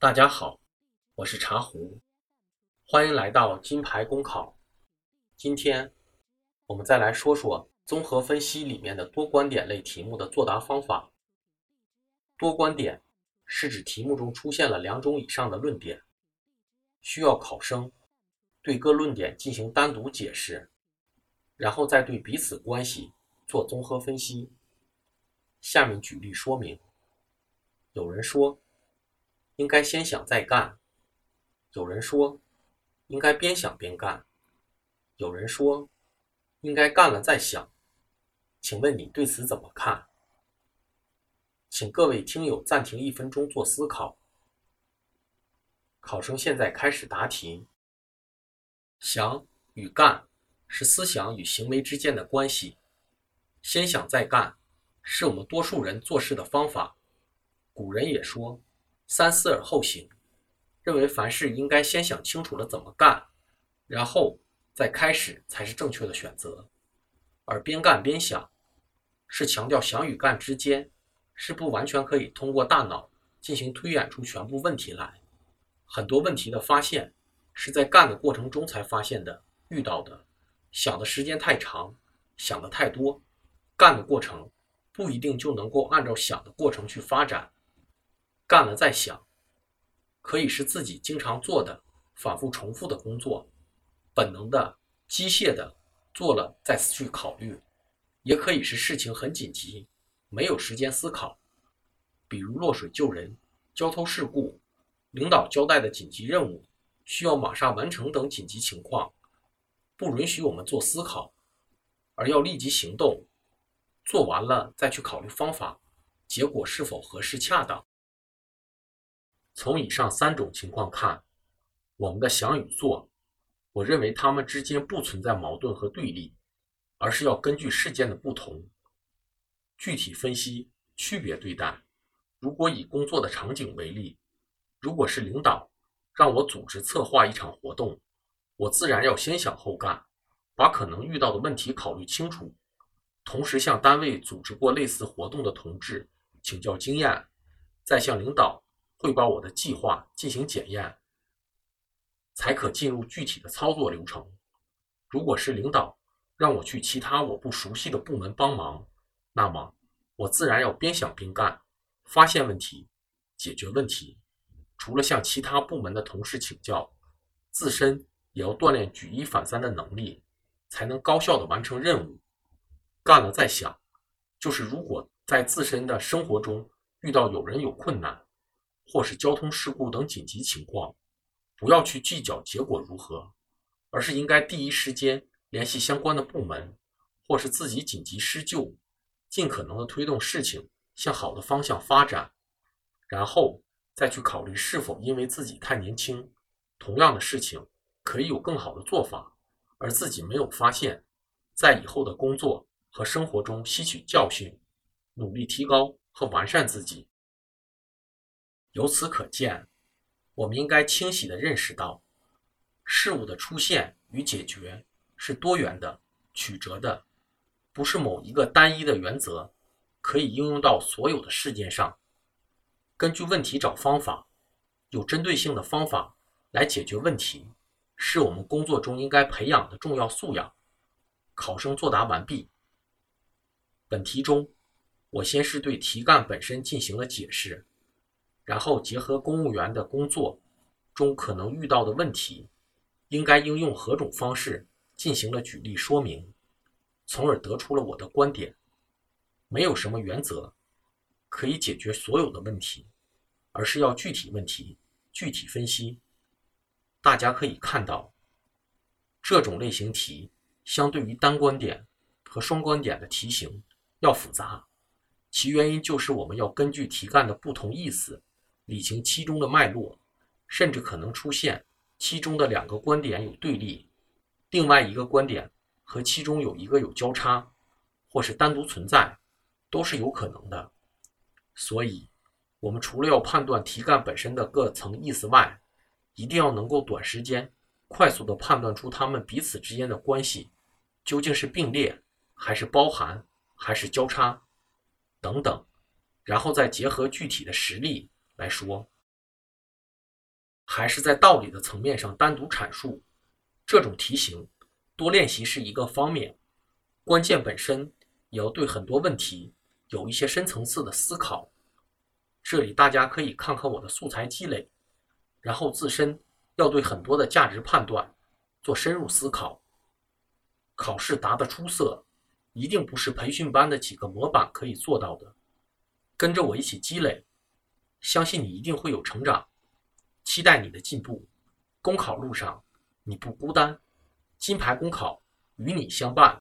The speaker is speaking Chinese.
大家好，我是茶壶，欢迎来到金牌公考。今天我们再来说说综合分析里面的多观点类题目的作答方法。多观点是指题目中出现了两种以上的论点，需要考生对各论点进行单独解释，然后再对彼此关系做综合分析。下面举例说明。有人说。应该先想再干。有人说，应该边想边干。有人说，应该干了再想。请问你对此怎么看？请各位听友暂停一分钟做思考。考生现在开始答题。想与干是思想与行为之间的关系。先想再干是我们多数人做事的方法。古人也说。三思而后行，认为凡事应该先想清楚了怎么干，然后再开始才是正确的选择。而边干边想，是强调想与干之间是不完全可以通过大脑进行推演出全部问题来。很多问题的发现是在干的过程中才发现的、遇到的。想的时间太长，想的太多，干的过程不一定就能够按照想的过程去发展。干了再想，可以是自己经常做的、反复重复的工作，本能的、机械的做了再去考虑；也可以是事情很紧急，没有时间思考，比如落水救人、交通事故、领导交代的紧急任务需要马上完成等紧急情况，不允许我们做思考，而要立即行动，做完了再去考虑方法，结果是否合适恰当。从以上三种情况看，我们的想与做，我认为它们之间不存在矛盾和对立，而是要根据事件的不同，具体分析、区别对待。如果以工作的场景为例，如果是领导让我组织策划一场活动，我自然要先想后干，把可能遇到的问题考虑清楚，同时向单位组织过类似活动的同志请教经验，再向领导。汇报我的计划进行检验，才可进入具体的操作流程。如果是领导让我去其他我不熟悉的部门帮忙，那么我自然要边想边干，发现问题，解决问题。除了向其他部门的同事请教，自身也要锻炼举一反三的能力，才能高效的完成任务。干了再想，就是如果在自身的生活中遇到有人有困难。或是交通事故等紧急情况，不要去计较结果如何，而是应该第一时间联系相关的部门，或是自己紧急施救，尽可能的推动事情向好的方向发展，然后再去考虑是否因为自己太年轻，同样的事情可以有更好的做法，而自己没有发现，在以后的工作和生活中吸取教训，努力提高和完善自己。由此可见，我们应该清晰地认识到，事物的出现与解决是多元的、曲折的，不是某一个单一的原则可以应用到所有的事件上。根据问题找方法，有针对性的方法来解决问题，是我们工作中应该培养的重要素养。考生作答完毕。本题中，我先是对题干本身进行了解释。然后结合公务员的工作中可能遇到的问题，应该应用何种方式进行了举例说明，从而得出了我的观点。没有什么原则可以解决所有的问题，而是要具体问题具体分析。大家可以看到，这种类型题相对于单观点和双观点的题型要复杂，其原因就是我们要根据题干的不同意思。理清其中的脉络，甚至可能出现其中的两个观点有对立，另外一个观点和其中有一个有交叉，或是单独存在，都是有可能的。所以，我们除了要判断题干本身的各层意思外，一定要能够短时间快速地判断出它们彼此之间的关系究竟是并列，还是包含，还是交叉等等，然后再结合具体的实例。来说。还是在道理的层面上单独阐述，这种题型多练习是一个方面，关键本身也要对很多问题有一些深层次的思考。这里大家可以看看我的素材积累，然后自身要对很多的价值判断做深入思考。考试答得出色，一定不是培训班的几个模板可以做到的。跟着我一起积累，相信你一定会有成长。期待你的进步，公考路上你不孤单，金牌公考与你相伴。